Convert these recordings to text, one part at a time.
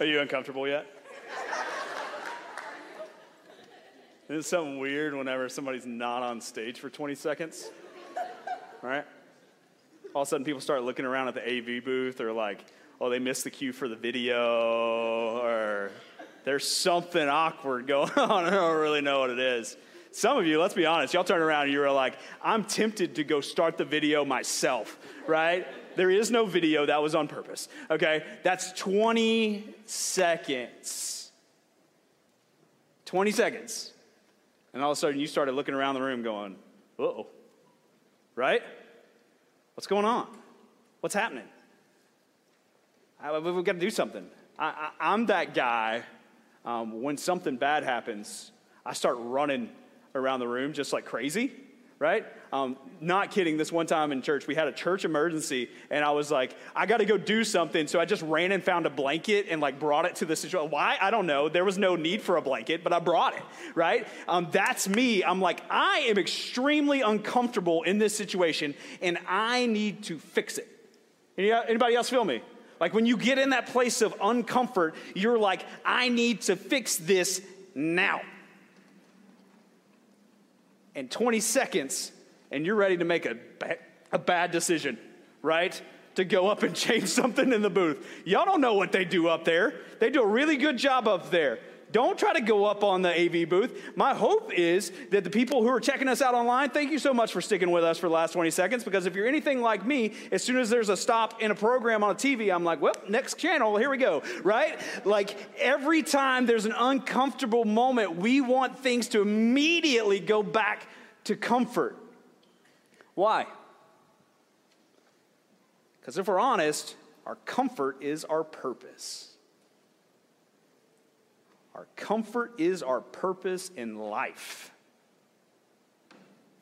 Are you uncomfortable yet? Isn't something weird whenever somebody's not on stage for 20 seconds? Right? All of a sudden, people start looking around at the AV booth, or like, oh, they missed the cue for the video, or there's something awkward going on. I don't really know what it is. Some of you, let's be honest, y'all turn around and you were like, I'm tempted to go start the video myself, right? There is no video, that was on purpose, okay? That's 20 seconds. 20 seconds. And all of a sudden, you started looking around the room going, oh, right? What's going on? What's happening? I, we've got to do something. I, am that guy. Um, when something bad happens, I start running around the room just like crazy, right? Um, not kidding. This one time in church, we had a church emergency, and I was like, I got to go do something. So I just ran and found a blanket and like brought it to the situation. Why? I don't know. There was no need for a blanket, but I brought it, right? Um, that's me. I'm like, I am extremely uncomfortable in this situation, and I need to fix it. Anybody else feel me? Like when you get in that place of uncomfort, you're like, I need to fix this now. And 20 seconds and you're ready to make a, a bad decision, right? To go up and change something in the booth. Y'all don't know what they do up there. They do a really good job up there. Don't try to go up on the AV booth. My hope is that the people who are checking us out online, thank you so much for sticking with us for the last 20 seconds. Because if you're anything like me, as soon as there's a stop in a program on a TV, I'm like, well, next channel, here we go, right? Like every time there's an uncomfortable moment, we want things to immediately go back to comfort. Why? Because if we're honest, our comfort is our purpose. Our comfort is our purpose in life.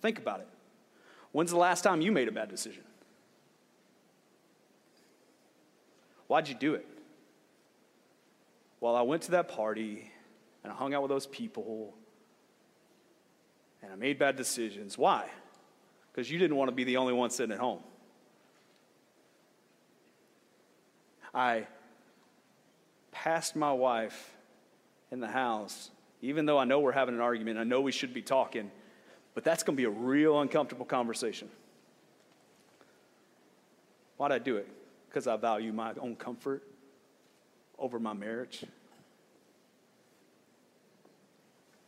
Think about it. When's the last time you made a bad decision? Why'd you do it? Well, I went to that party and I hung out with those people and I made bad decisions. Why? because you didn't want to be the only one sitting at home. I passed my wife in the house, even though I know we're having an argument, I know we should be talking, but that's going to be a real uncomfortable conversation. Why'd I do it? Because I value my own comfort over my marriage.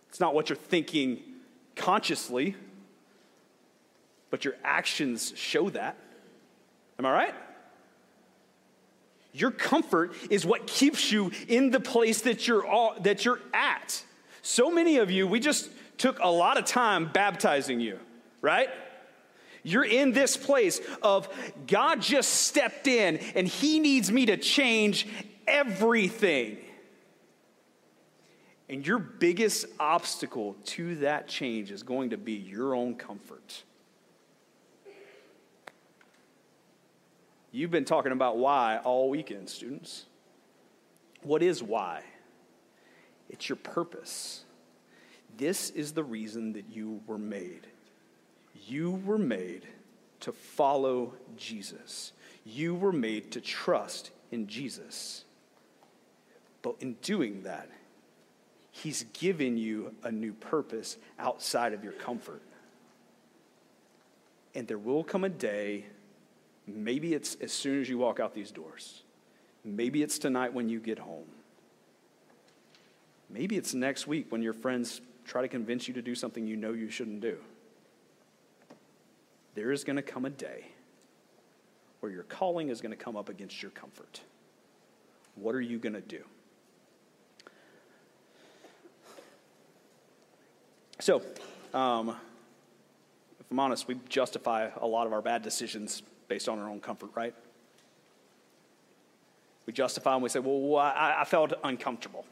It's not what you're thinking consciously but your actions show that. Am I right? Your comfort is what keeps you in the place that you're, all, that you're at. So many of you, we just took a lot of time baptizing you, right? You're in this place of God just stepped in and He needs me to change everything. And your biggest obstacle to that change is going to be your own comfort. You've been talking about why all weekend, students. What is why? It's your purpose. This is the reason that you were made. You were made to follow Jesus. You were made to trust in Jesus. But in doing that, He's given you a new purpose outside of your comfort. And there will come a day Maybe it's as soon as you walk out these doors. Maybe it's tonight when you get home. Maybe it's next week when your friends try to convince you to do something you know you shouldn't do. There is going to come a day where your calling is going to come up against your comfort. What are you going to do? So, um, I'm honest, we justify a lot of our bad decisions based on our own comfort, right? We justify and we say, well, I, I felt uncomfortable.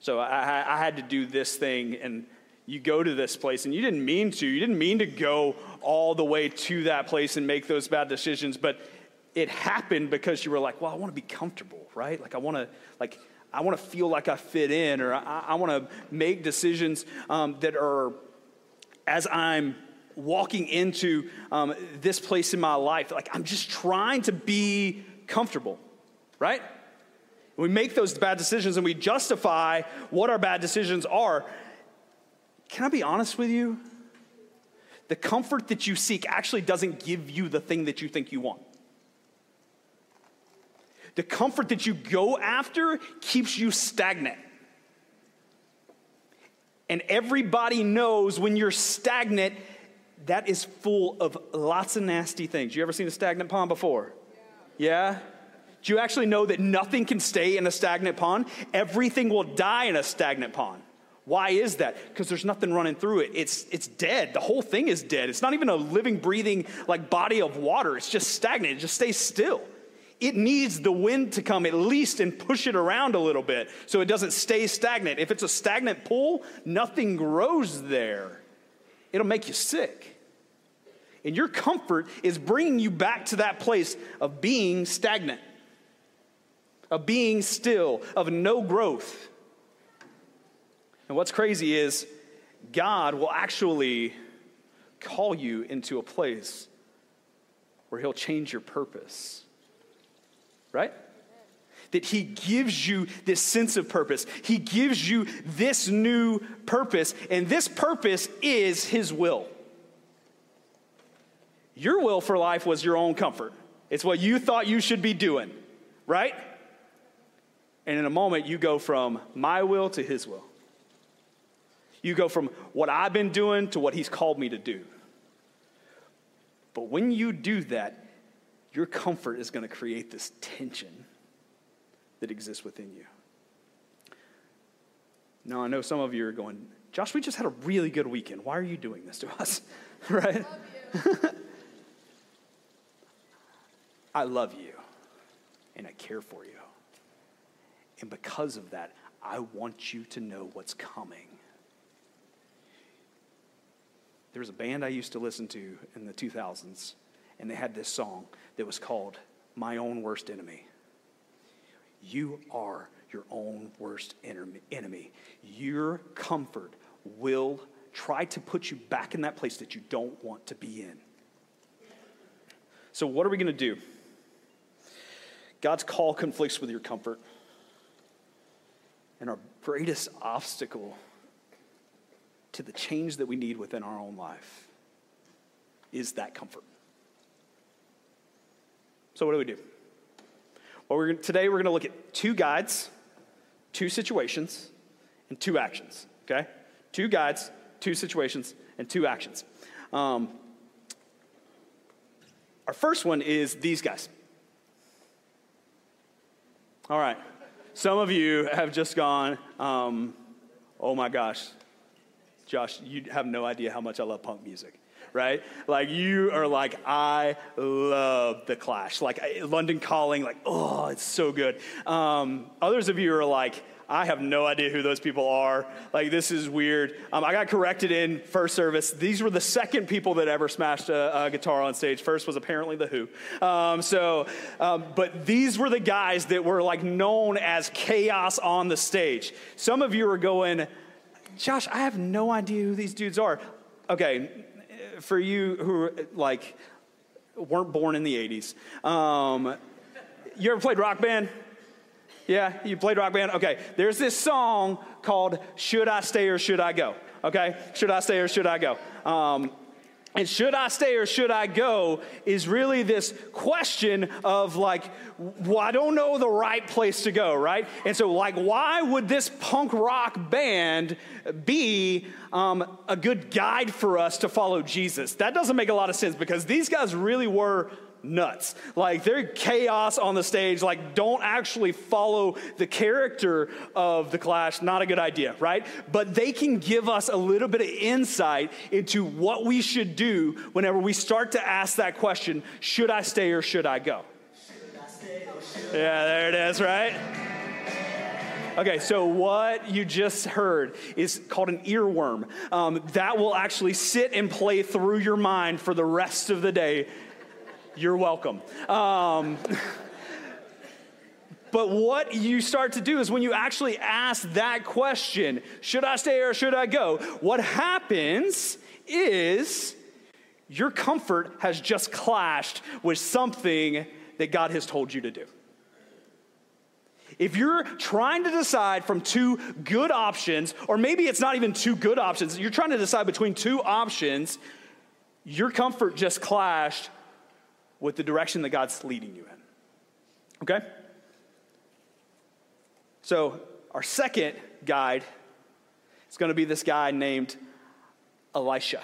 So I, I had to do this thing, and you go to this place, and you didn't mean to. You didn't mean to go all the way to that place and make those bad decisions, but it happened because you were like, well, I want to be comfortable, right? Like, I want to, like, I want to feel like I fit in, or I, I want to make decisions um, that are, as I'm walking into um, this place in my life, like I'm just trying to be comfortable, right? We make those bad decisions and we justify what our bad decisions are. Can I be honest with you? The comfort that you seek actually doesn't give you the thing that you think you want. The comfort that you go after keeps you stagnant. And everybody knows when you're stagnant, that is full of lots of nasty things. You ever seen a stagnant pond before? Yeah? yeah? Do you actually know that nothing can stay in a stagnant pond? Everything will die in a stagnant pond. Why is that? Because there's nothing running through it. It's, it's dead. The whole thing is dead. It's not even a living, breathing like body of water. It's just stagnant. It just stays still. It needs the wind to come at least and push it around a little bit so it doesn't stay stagnant. If it's a stagnant pool, nothing grows there. It'll make you sick. And your comfort is bringing you back to that place of being stagnant, of being still, of no growth. And what's crazy is God will actually call you into a place where He'll change your purpose. Right? That He gives you this sense of purpose. He gives you this new purpose, and this purpose is His will. Your will for life was your own comfort. It's what you thought you should be doing, right? And in a moment, you go from my will to his will. You go from what I've been doing to what he's called me to do. But when you do that, your comfort is going to create this tension that exists within you. Now, I know some of you are going, Josh, we just had a really good weekend. Why are you doing this to us? right? I love you and I care for you. And because of that, I want you to know what's coming. There was a band I used to listen to in the 2000s, and they had this song that was called My Own Worst Enemy. You are your own worst enemy. Your comfort will try to put you back in that place that you don't want to be in. So, what are we going to do? God's call conflicts with your comfort. And our greatest obstacle to the change that we need within our own life is that comfort. So, what do we do? Well, we're, today we're going to look at two guides, two situations, and two actions. Okay? Two guides, two situations, and two actions. Um, our first one is these guys. All right. Some of you have just gone, um, oh my gosh, Josh, you have no idea how much I love punk music, right? Like, you are like, I love The Clash. Like, London Calling, like, oh, it's so good. Um, others of you are like, I have no idea who those people are. Like, this is weird. Um, I got corrected in first service. These were the second people that ever smashed a, a guitar on stage. First was apparently The Who. Um, so, um, but these were the guys that were like known as chaos on the stage. Some of you are going, Josh, I have no idea who these dudes are. Okay, for you who like weren't born in the 80s, um, you ever played rock band? Yeah, you played rock band? Okay, there's this song called Should I Stay or Should I Go? Okay, should I stay or should I go? Um, and should I stay or should I go is really this question of like, well, I don't know the right place to go, right? And so, like, why would this punk rock band be um, a good guide for us to follow Jesus? That doesn't make a lot of sense because these guys really were nuts. Like they're chaos on the stage. Like don't actually follow the character of the Clash. Not a good idea, right? But they can give us a little bit of insight into what we should do whenever we start to ask that question should I stay or should I go? Yeah, there it is, right? Okay, so what you just heard is called an earworm. Um, that will actually sit and play through your mind for the rest of the day you're welcome. Um, but what you start to do is when you actually ask that question, should I stay or should I go? What happens is your comfort has just clashed with something that God has told you to do. If you're trying to decide from two good options, or maybe it's not even two good options, you're trying to decide between two options, your comfort just clashed with the direction that God's leading you in. Okay? So, our second guide is going to be this guy named Elisha.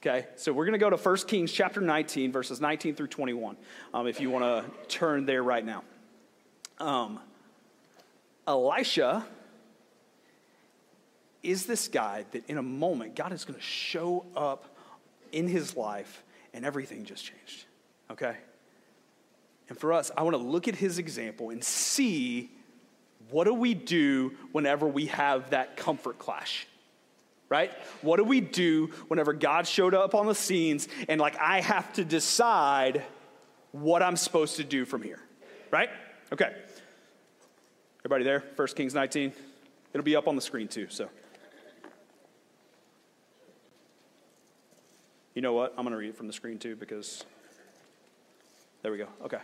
Okay, so we're going to go to 1 Kings chapter 19, verses 19 through 21, um, if you want to turn there right now. Um, Elisha is this guy that in a moment God is going to show up in his life and everything just changed. Okay? And for us, I want to look at his example and see what do we do whenever we have that comfort clash? Right? What do we do whenever God showed up on the scenes and like I have to decide what I'm supposed to do from here? Right? Okay. Everybody there? 1 Kings 19. It'll be up on the screen too, so. You know what? I'm going to read it from the screen too because there we go. Okay.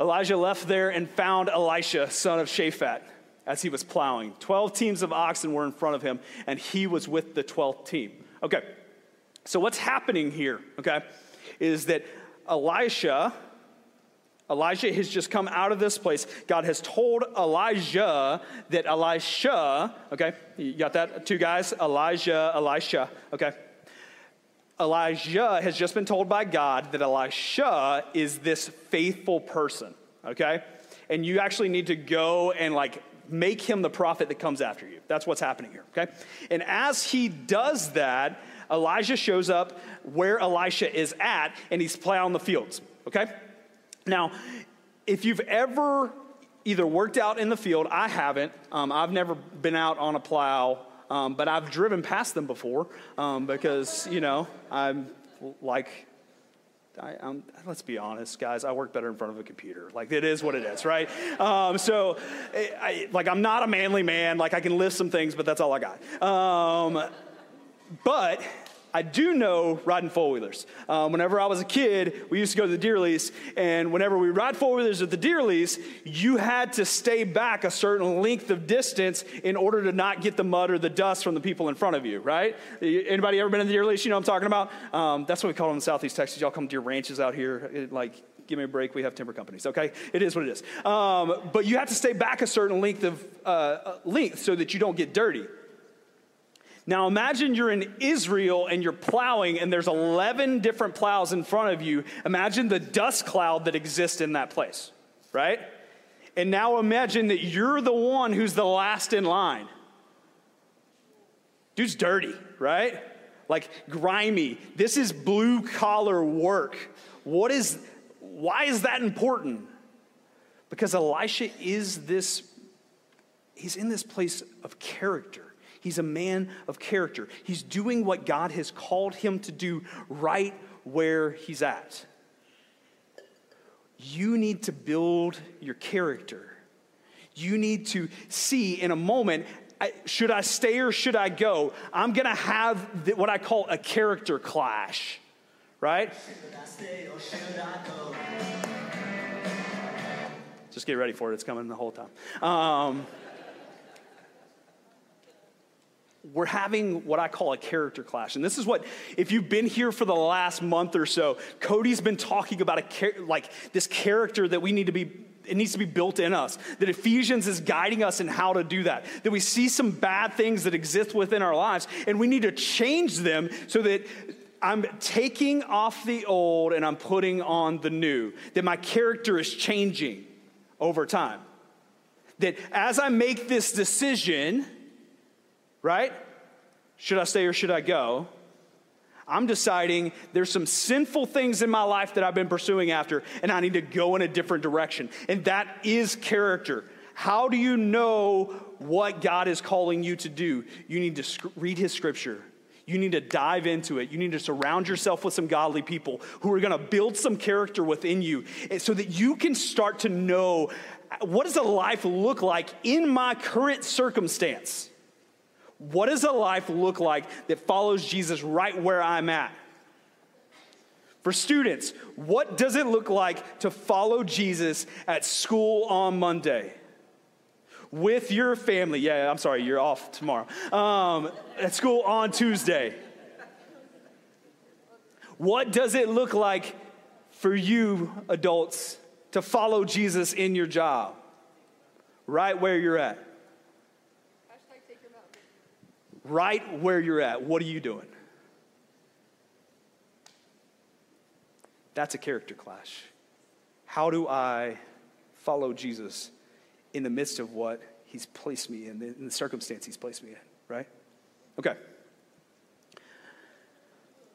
Elijah left there and found Elisha, son of Shaphat, as he was plowing. Twelve teams of oxen were in front of him, and he was with the 12th team. Okay. So what's happening here, okay, is that Elisha, Elijah has just come out of this place. God has told Elijah that Elisha, okay, you got that? Two guys, Elijah, Elisha, okay. Elijah has just been told by God that Elisha is this faithful person, okay? And you actually need to go and like make him the prophet that comes after you. That's what's happening here, okay? And as he does that, Elijah shows up where Elisha is at and he's plowing the fields, okay? Now, if you've ever either worked out in the field, I haven't, um, I've never been out on a plow um, but I've driven past them before um, because, you know, I'm like, I, let's be honest, guys. I work better in front of a computer. Like it is what it is, right? Um, so, I, like I'm not a manly man. Like I can lift some things, but that's all I got. Um, but I do know riding four wheelers. Um, whenever I was a kid, we used to go to the deer lease, and whenever we ride four wheelers at the deer lease, you had to stay back a certain length of distance in order to not get the mud or the dust from the people in front of you, right? Anybody ever been in the deer lease? You know I'm talking about? Um, that's what we call them in Southeast Texas. Y'all come to your ranches out here, it, like give me a break. We have timber companies, okay? It is what it is. Um, but you have to stay back a certain length of uh, length so that you don't get dirty. Now imagine you're in Israel and you're plowing and there's 11 different plows in front of you. Imagine the dust cloud that exists in that place, right? And now imagine that you're the one who's the last in line. Dude's dirty, right? Like grimy. This is blue collar work. What is, why is that important? Because Elisha is this, he's in this place of character. He's a man of character. He's doing what God has called him to do right where he's at. You need to build your character. You need to see in a moment should I stay or should I go? I'm going to have what I call a character clash, right? Just get ready for it. It's coming the whole time. Um, we're having what I call a character clash. And this is what, if you've been here for the last month or so, Cody's been talking about a like this character that we need to be, it needs to be built in us. That Ephesians is guiding us in how to do that. That we see some bad things that exist within our lives and we need to change them so that I'm taking off the old and I'm putting on the new, that my character is changing over time. That as I make this decision, right? Should I stay or should I go? I'm deciding there's some sinful things in my life that I've been pursuing after, and I need to go in a different direction. And that is character. How do you know what God is calling you to do? You need to read His scripture. You need to dive into it. You need to surround yourself with some godly people who are going to build some character within you eh, so that you can start to know eh, what does a life look like in my current circumstance? What does a life look like that follows Jesus right where I'm at? For students, what does it look like to follow Jesus at school on Monday? With your family, yeah, I'm sorry, you're off tomorrow. Um, at school on Tuesday. What does it look like for you, adults, to follow Jesus in your job? Right where you're at right where you're at, what are you doing? That's a character clash. How do I follow Jesus in the midst of what he's placed me in, in the circumstance he's placed me in, right? Okay.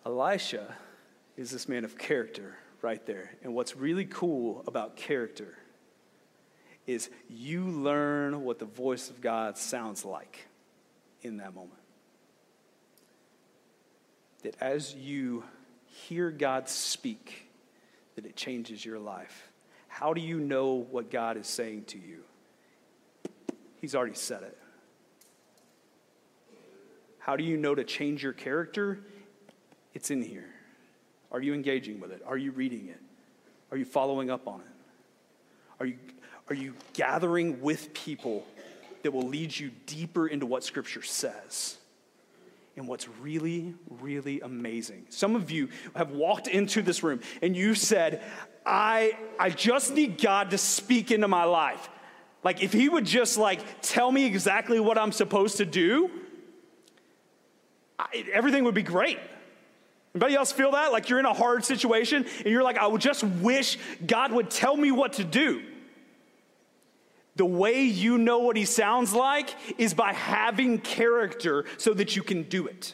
Elisha is this man of character right there. And what's really cool about character is you learn what the voice of God sounds like in that moment. That as you hear God speak, that it changes your life. How do you know what God is saying to you? He's already said it. How do you know to change your character? It's in here. Are you engaging with it? Are you reading it? Are you following up on it? Are you, are you gathering with people that will lead you deeper into what Scripture says. And what's really, really amazing, some of you have walked into this room and you said, I, I just need God to speak into my life. Like, if He would just like tell me exactly what I'm supposed to do, I, everything would be great. Anybody else feel that? Like you're in a hard situation and you're like, I would just wish God would tell me what to do. The way you know what he sounds like is by having character so that you can do it.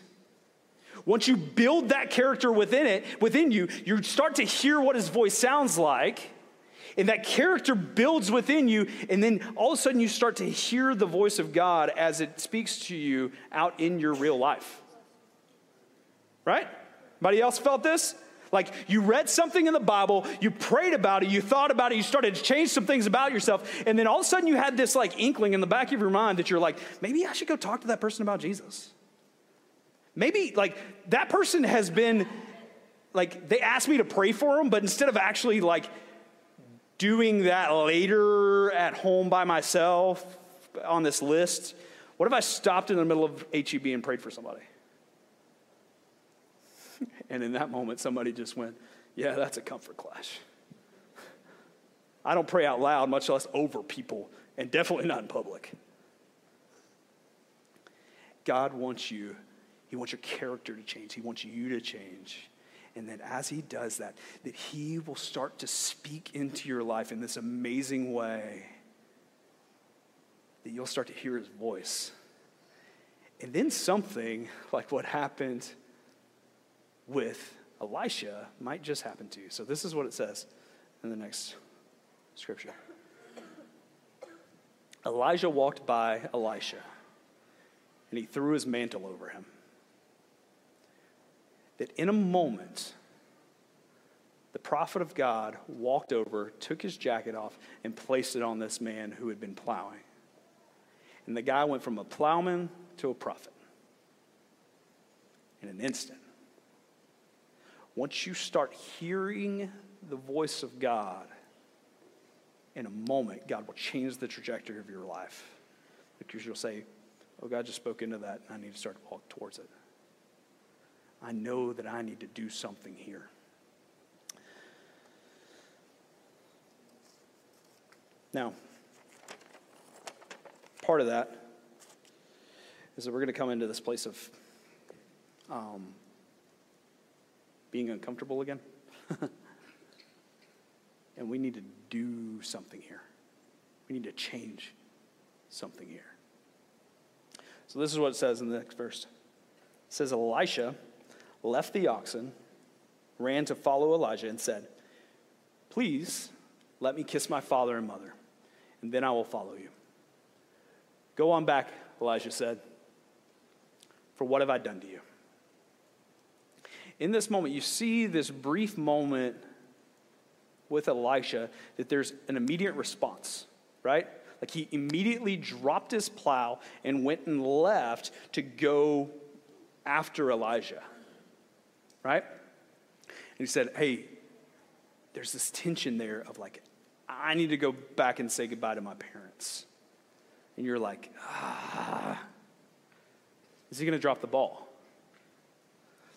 Once you build that character within it, within you, you start to hear what his voice sounds like. And that character builds within you, and then all of a sudden you start to hear the voice of God as it speaks to you out in your real life. Right? Anybody else felt this? Like you read something in the Bible, you prayed about it, you thought about it, you started to change some things about yourself, and then all of a sudden you had this like inkling in the back of your mind that you're like, maybe I should go talk to that person about Jesus. Maybe like that person has been like they asked me to pray for them, but instead of actually like doing that later at home by myself on this list, what if I stopped in the middle of HEB and prayed for somebody? And in that moment, somebody just went, Yeah, that's a comfort clash. I don't pray out loud, much less over people, and definitely not in public. God wants you, He wants your character to change, He wants you to change. And that as He does that, that He will start to speak into your life in this amazing way, that you'll start to hear His voice. And then something like what happened with Elisha might just happen to you. So, this is what it says in the next scripture Elijah walked by Elisha, and he threw his mantle over him. That in a moment, the prophet of God walked over, took his jacket off, and placed it on this man who had been plowing. And the guy went from a plowman to a prophet in an instant once you start hearing the voice of God, in a moment, God will change the trajectory of your life. Because you'll say, Oh, God just spoke into that, and I need to start to walk towards it. I know that I need to do something here. Now, part of that is that we're going to come into this place of um, being uncomfortable again. and we need to do something here. We need to change something here. So, this is what it says in the next verse. It says, Elisha left the oxen, ran to follow Elijah, and said, Please let me kiss my father and mother, and then I will follow you. Go on back, Elijah said. For what have I done to you? In this moment, you see this brief moment with Elisha that there's an immediate response, right? Like he immediately dropped his plow and went and left to go after Elijah, right? And he said, Hey, there's this tension there of like, I need to go back and say goodbye to my parents. And you're like, ah, is he going to drop the ball?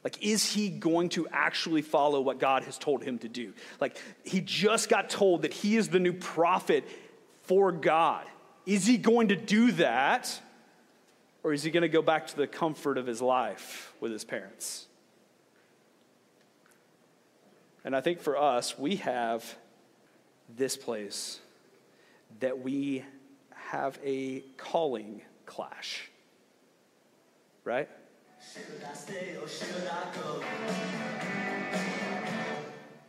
Like, is he going to actually follow what God has told him to do? Like, he just got told that he is the new prophet for God. Is he going to do that? Or is he going to go back to the comfort of his life with his parents? And I think for us, we have this place that we have a calling clash. Right?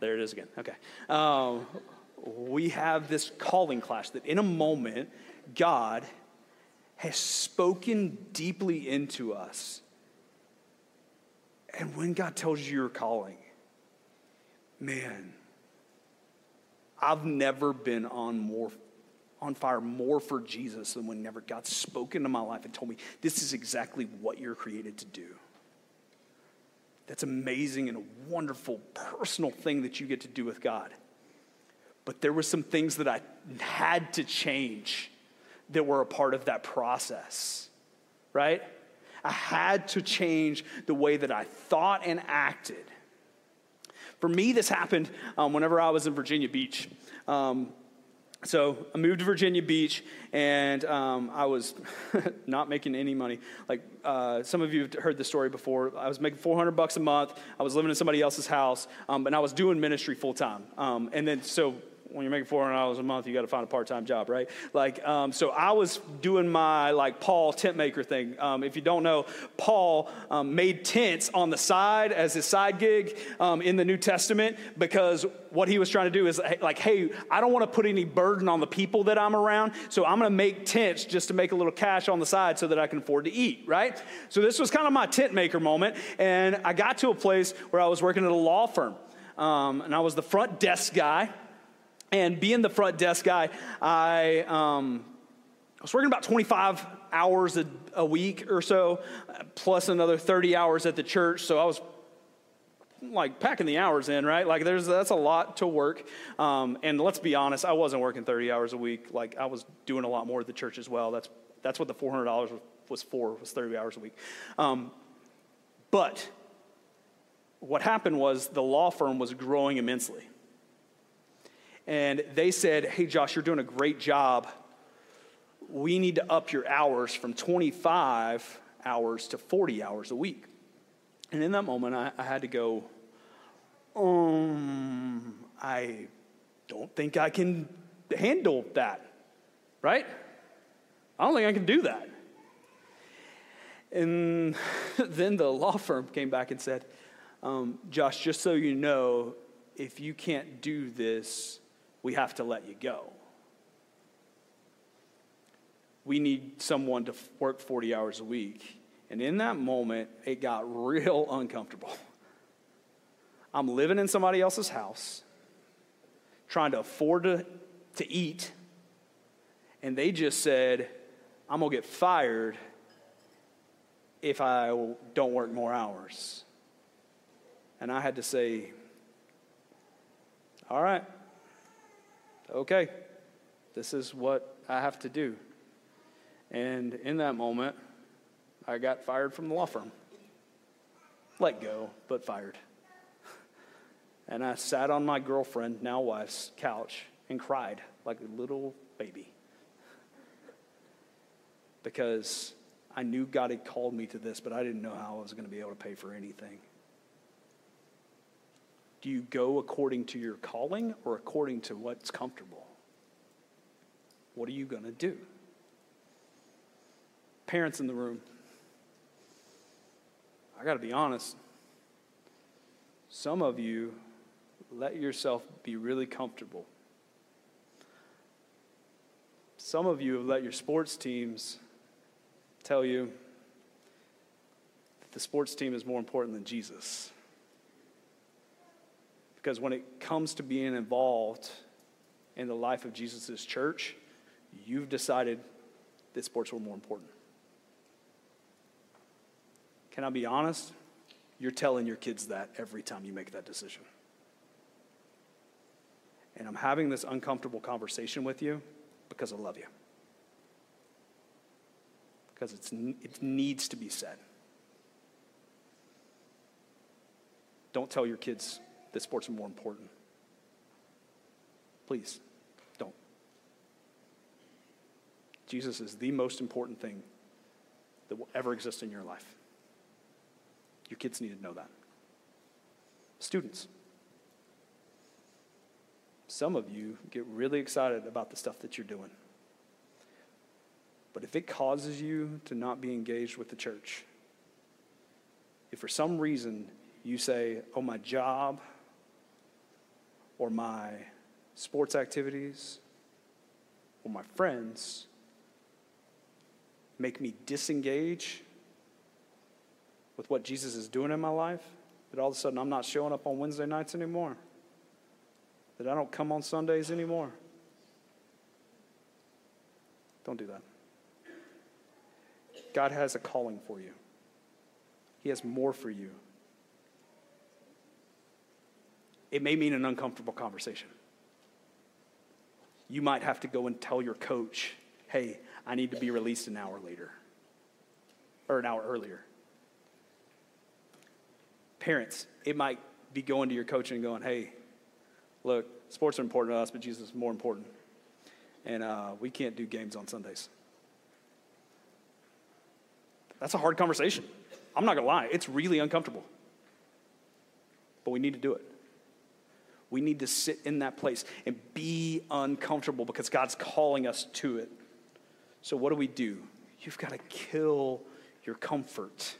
There it is again. Okay. Um, we have this calling clash that in a moment, God has spoken deeply into us. And when God tells you you're calling, man, I've never been on more on fire more for Jesus than whenever God spoke into my life and told me this is exactly what you're created to do. That's amazing and a wonderful personal thing that you get to do with God. But there were some things that I had to change that were a part of that process, right? I had to change the way that I thought and acted. For me, this happened um, whenever I was in Virginia Beach. Um, so I moved to Virginia Beach, and um, I was not making any money. Like uh, some of you have heard the story before. I was making 400 bucks a month. I was living in somebody else's house, um, and I was doing ministry full time. Um, and then so when you're making $400 a month, you got to find a part-time job, right? Like, um, so I was doing my like Paul tent maker thing. Um, if you don't know, Paul um, made tents on the side as his side gig um, in the New Testament because what he was trying to do is like, hey, I don't want to put any burden on the people that I'm around, so I'm going to make tents just to make a little cash on the side so that I can afford to eat, right? So this was kind of my tent maker moment, and I got to a place where I was working at a law firm, um, and I was the front desk guy. And being the front desk guy, I, um, was working about 25 hours a, a week or so, plus another 30 hours at the church. So I was like packing the hours in, right? Like there's that's a lot to work. Um, and let's be honest, I wasn't working 30 hours a week. Like I was doing a lot more at the church as well. That's that's what the $400 was for was 30 hours a week. Um, but what happened was the law firm was growing immensely and they said, Hey, Josh, you're doing a great job. We need to up your hours from 25 hours to 40 hours a week. And in that moment, I, I had to go, um, I don't think I can handle that, right? I don't think I can do that. And then the law firm came back and said, um, Josh, just so you know, if you can't do this, we have to let you go. We need someone to work 40 hours a week. And in that moment, it got real uncomfortable. I'm living in somebody else's house, trying to afford to, to eat, and they just said, I'm going to get fired if I don't work more hours. And I had to say, All right, okay, this is what I have to do. And in that moment, I got fired from the law firm. Let go, but fired. And I sat on my girlfriend, now wife's, couch and cried like a little baby. Because I knew God had called me to this, but I didn't know how I was going to be able to pay for anything. Do you go according to your calling or according to what's comfortable? What are you going to do? Parents in the room, I got to be honest. Some of you let yourself be really comfortable. Some of you have let your sports teams tell you that the sports team is more important than Jesus. Because when it comes to being involved in the life of Jesus' church, you've decided that sports were more important. Can I be honest? You're telling your kids that every time you make that decision. And I'm having this uncomfortable conversation with you because I love you. Because it's, it needs to be said. Don't tell your kids that sports are more important. Please, don't. Jesus is the most important thing that will ever exist in your life. Your kids need to know that. Students, some of you get really excited about the stuff that you're doing. But if it causes you to not be engaged with the church, if for some reason you say, oh, my job or my sports activities or my friends make me disengage with what Jesus is doing in my life, that all of a sudden I'm not showing up on Wednesday nights anymore, that I don't come on Sundays anymore. Don't do that. God has a calling for you, He has more for you. It may mean an uncomfortable conversation. You might have to go and tell your coach, hey, I need to be released an hour later or an hour earlier. Parents, it might be going to your coach and going, hey, look, sports are important to us, but Jesus is more important. And uh, we can't do games on Sundays. That's a hard conversation. I'm not going to lie, it's really uncomfortable. But we need to do it. We need to sit in that place and be uncomfortable because God's calling us to it. So, what do we do? You've got to kill your comfort.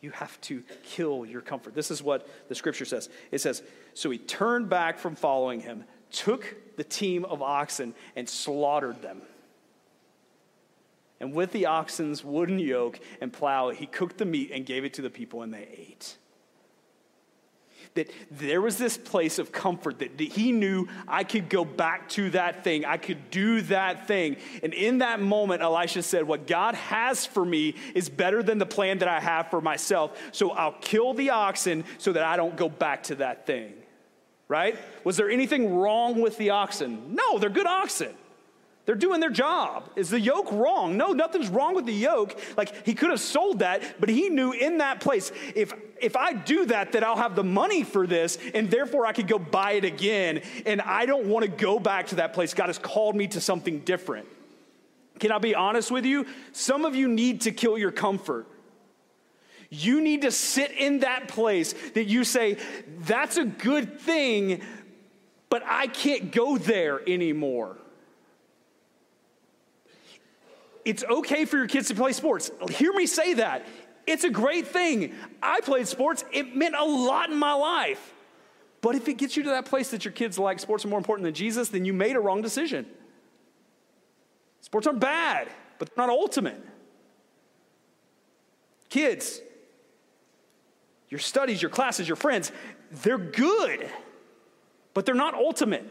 You have to kill your comfort. This is what the scripture says. It says, So he turned back from following him, took the team of oxen, and slaughtered them. And with the oxen's wooden yoke and plow, he cooked the meat and gave it to the people, and they ate that there was this place of comfort that he knew I could go back to that thing. I could do that thing. And in that moment, Elisha said, What God has for me is better than the plan that I have for myself. So I'll kill the oxen so that I don't go back to that thing. Right? Was there anything wrong with the oxen? No, they're good oxen. They're doing their job. Is the yoke wrong? No, nothing's wrong with the yoke. Like he could have sold that, but he knew in that place, if if I do that, that I'll have the money for this, and therefore I could go buy it again. And I don't want to go back to that place. God has called me to something different. Can I be honest with you? Some of you need to kill your comfort. You need to sit in that place that you say, that's a good thing, but I can't go there anymore. It's okay for your kids to play sports. Hear me say that. It's a great thing. I played sports, it meant a lot in my life. But if it gets you to that place that your kids like sports are more important than Jesus, then you made a wrong decision. Sports aren't bad, but they're not ultimate. Kids, your studies, your classes, your friends, they're good, but they're not ultimate.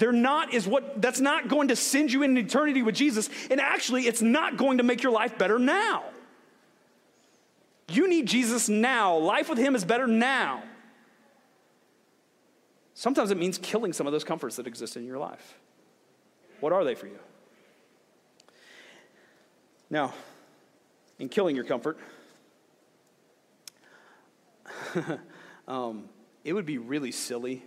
They're not is what that's not going to send you in eternity with Jesus. And actually, it's not going to make your life better now. You need Jesus now. Life with Him is better now. Sometimes it means killing some of those comforts that exist in your life. What are they for you? Now, in killing your comfort, um, it would be really silly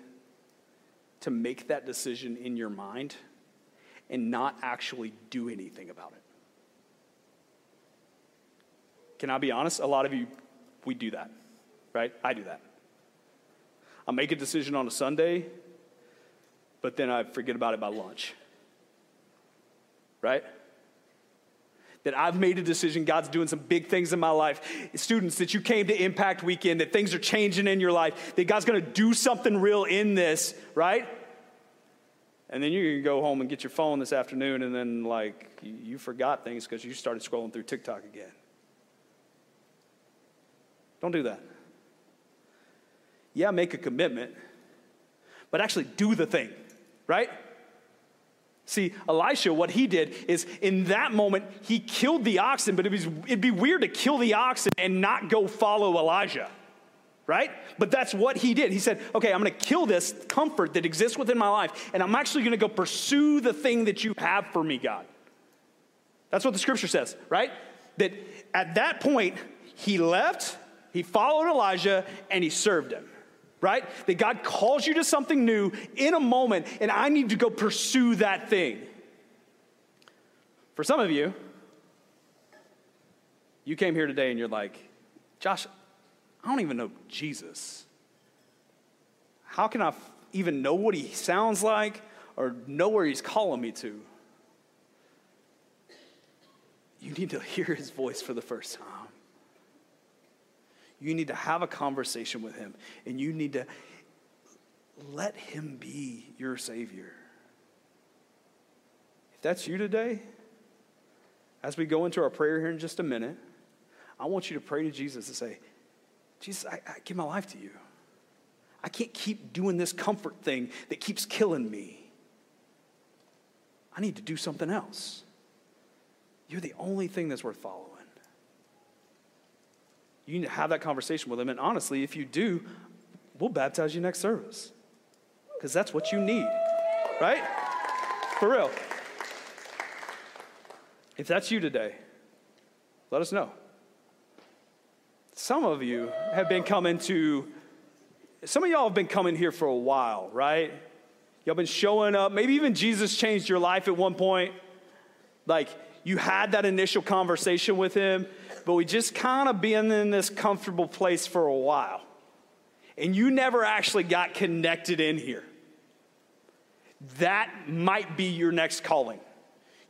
to make that decision in your mind and not actually do anything about it. Can I be honest? A lot of you, we do that. right? I do that. I'll make a decision on a Sunday, but then I forget about it by lunch, right? That I've made a decision, God's doing some big things in my life. Students, that you came to Impact Weekend, that things are changing in your life, that God's gonna do something real in this, right? And then you're gonna go home and get your phone this afternoon, and then, like, you forgot things because you started scrolling through TikTok again. Don't do that. Yeah, make a commitment, but actually do the thing, right? See, Elisha, what he did is in that moment, he killed the oxen, but it'd be weird to kill the oxen and not go follow Elijah, right? But that's what he did. He said, okay, I'm gonna kill this comfort that exists within my life, and I'm actually gonna go pursue the thing that you have for me, God. That's what the scripture says, right? That at that point, he left, he followed Elijah, and he served him right? That God calls you to something new in a moment, and I need to go pursue that thing. For some of you, you came here today and you're like, Josh, I don't even know Jesus. How can I even know what he sounds like or know where he's calling me to? You need to hear his voice for the first time. You need to have a conversation with him, and you need to let him be your Savior. If that's you today, as we go into our prayer here in just a minute, I want you to pray to Jesus and say, Jesus, I, I give my life to you. I can't keep doing this comfort thing that keeps killing me. I need to do something else. You're the only thing that's worth following. You need to have that conversation with them. And honestly, if you do, we'll baptize you next service because that's what you need, right? For real. If that's you today, let us know. Some of you have been coming to, some of y'all have been coming here for a while, right? Y'all been showing up. Maybe even Jesus changed your life at one point. Like you had that initial conversation with him, but we just kind of been in this comfortable place for a while. And you never actually got connected in here. That might be your next calling.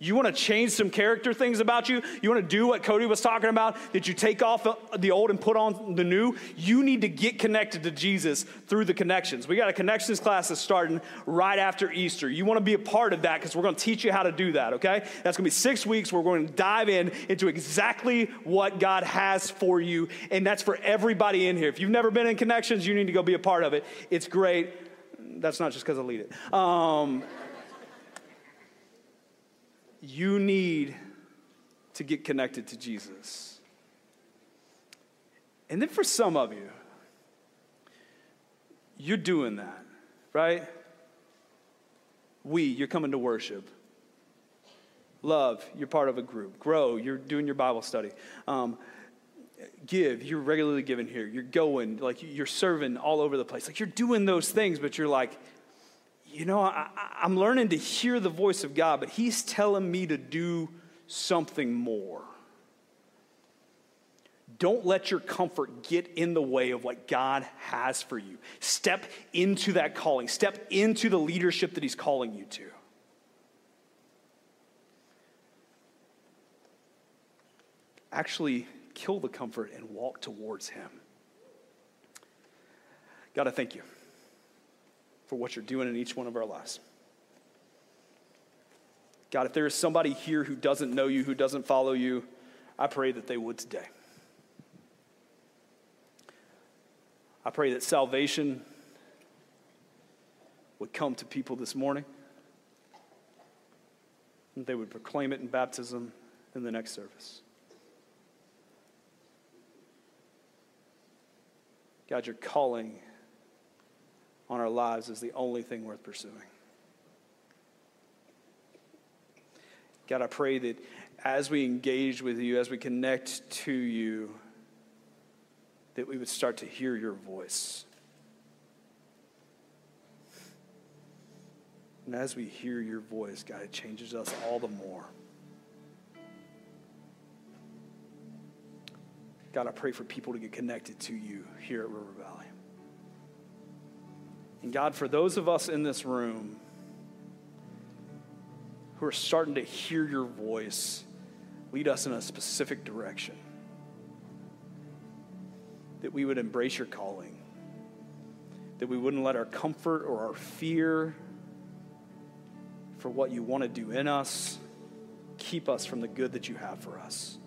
You want to change some character things about you? You want to do what Cody was talking about? That you take off the old and put on the new? You need to get connected to Jesus through the connections. We got a connections class that's starting right after Easter. You want to be a part of that because we're going to teach you how to do that, okay? That's going to be six weeks. We're going to dive in into exactly what God has for you. And that's for everybody in here. If you've never been in connections, you need to go be a part of it. It's great. That's not just because I lead it. Um, you need to get connected to Jesus. And then for some of you, you're doing that, right? We, you're coming to worship. Love, you're part of a group. Grow, you're doing your Bible study. Um, give, you're regularly giving here. You're going, like you're serving all over the place. Like you're doing those things, but you're like, you know, I, am learning to hear the voice of God, but He's telling me to do something more. Don't let your comfort get in the way of what God has for you. Step into that calling, step into the leadership that He's calling you to. Actually, kill the comfort and walk towards Him. God, I thank you for what your doing in each one of our lives. God, if there is somebody here who doesn't know you, who doesn't follow you, I pray that they would today. I pray that salvation would come to people this morning. And they would proclaim it in baptism in the next service. God, you're calling on our lives is the only thing worth pursuing. God, I pray that as we engage with you, as we connect to you, that we would start to hear your voice. And as we hear your voice, God, it changes us all the more. God, I pray for people to get connected to you here at River Valley. And God, for those of us in this room who are starting to hear your voice, lead us in a specific direction. That we would embrace your calling. That we wouldn't let our comfort or our fear for what you want to do in us keep us from the good that you have for us.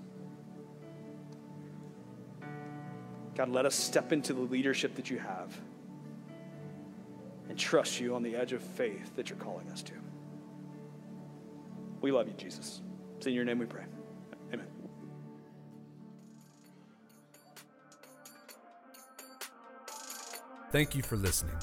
God, let us step into the leadership that you have and trust you on the edge of faith that you're calling us to. We love you, Jesus. It's in your name we pray. Amen. Thank you for listening.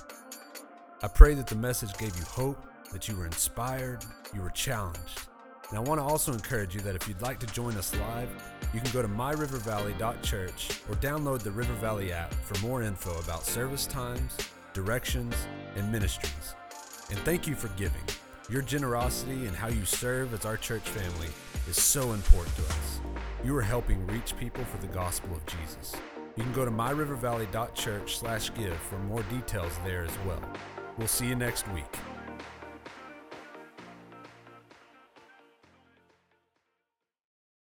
I pray that the message gave you hope, that you were inspired, you were challenged. And I want to also encourage you that if you'd like to join us live, you can go to myrivervalley.church or download the River Valley app for more info about service times, directions, and ministries. And thank you for giving. Your generosity and how you serve as our church family is so important to us. You are helping reach people for the gospel of Jesus. You can go to myrivervalley.church/give for more details there as well. We'll see you next week.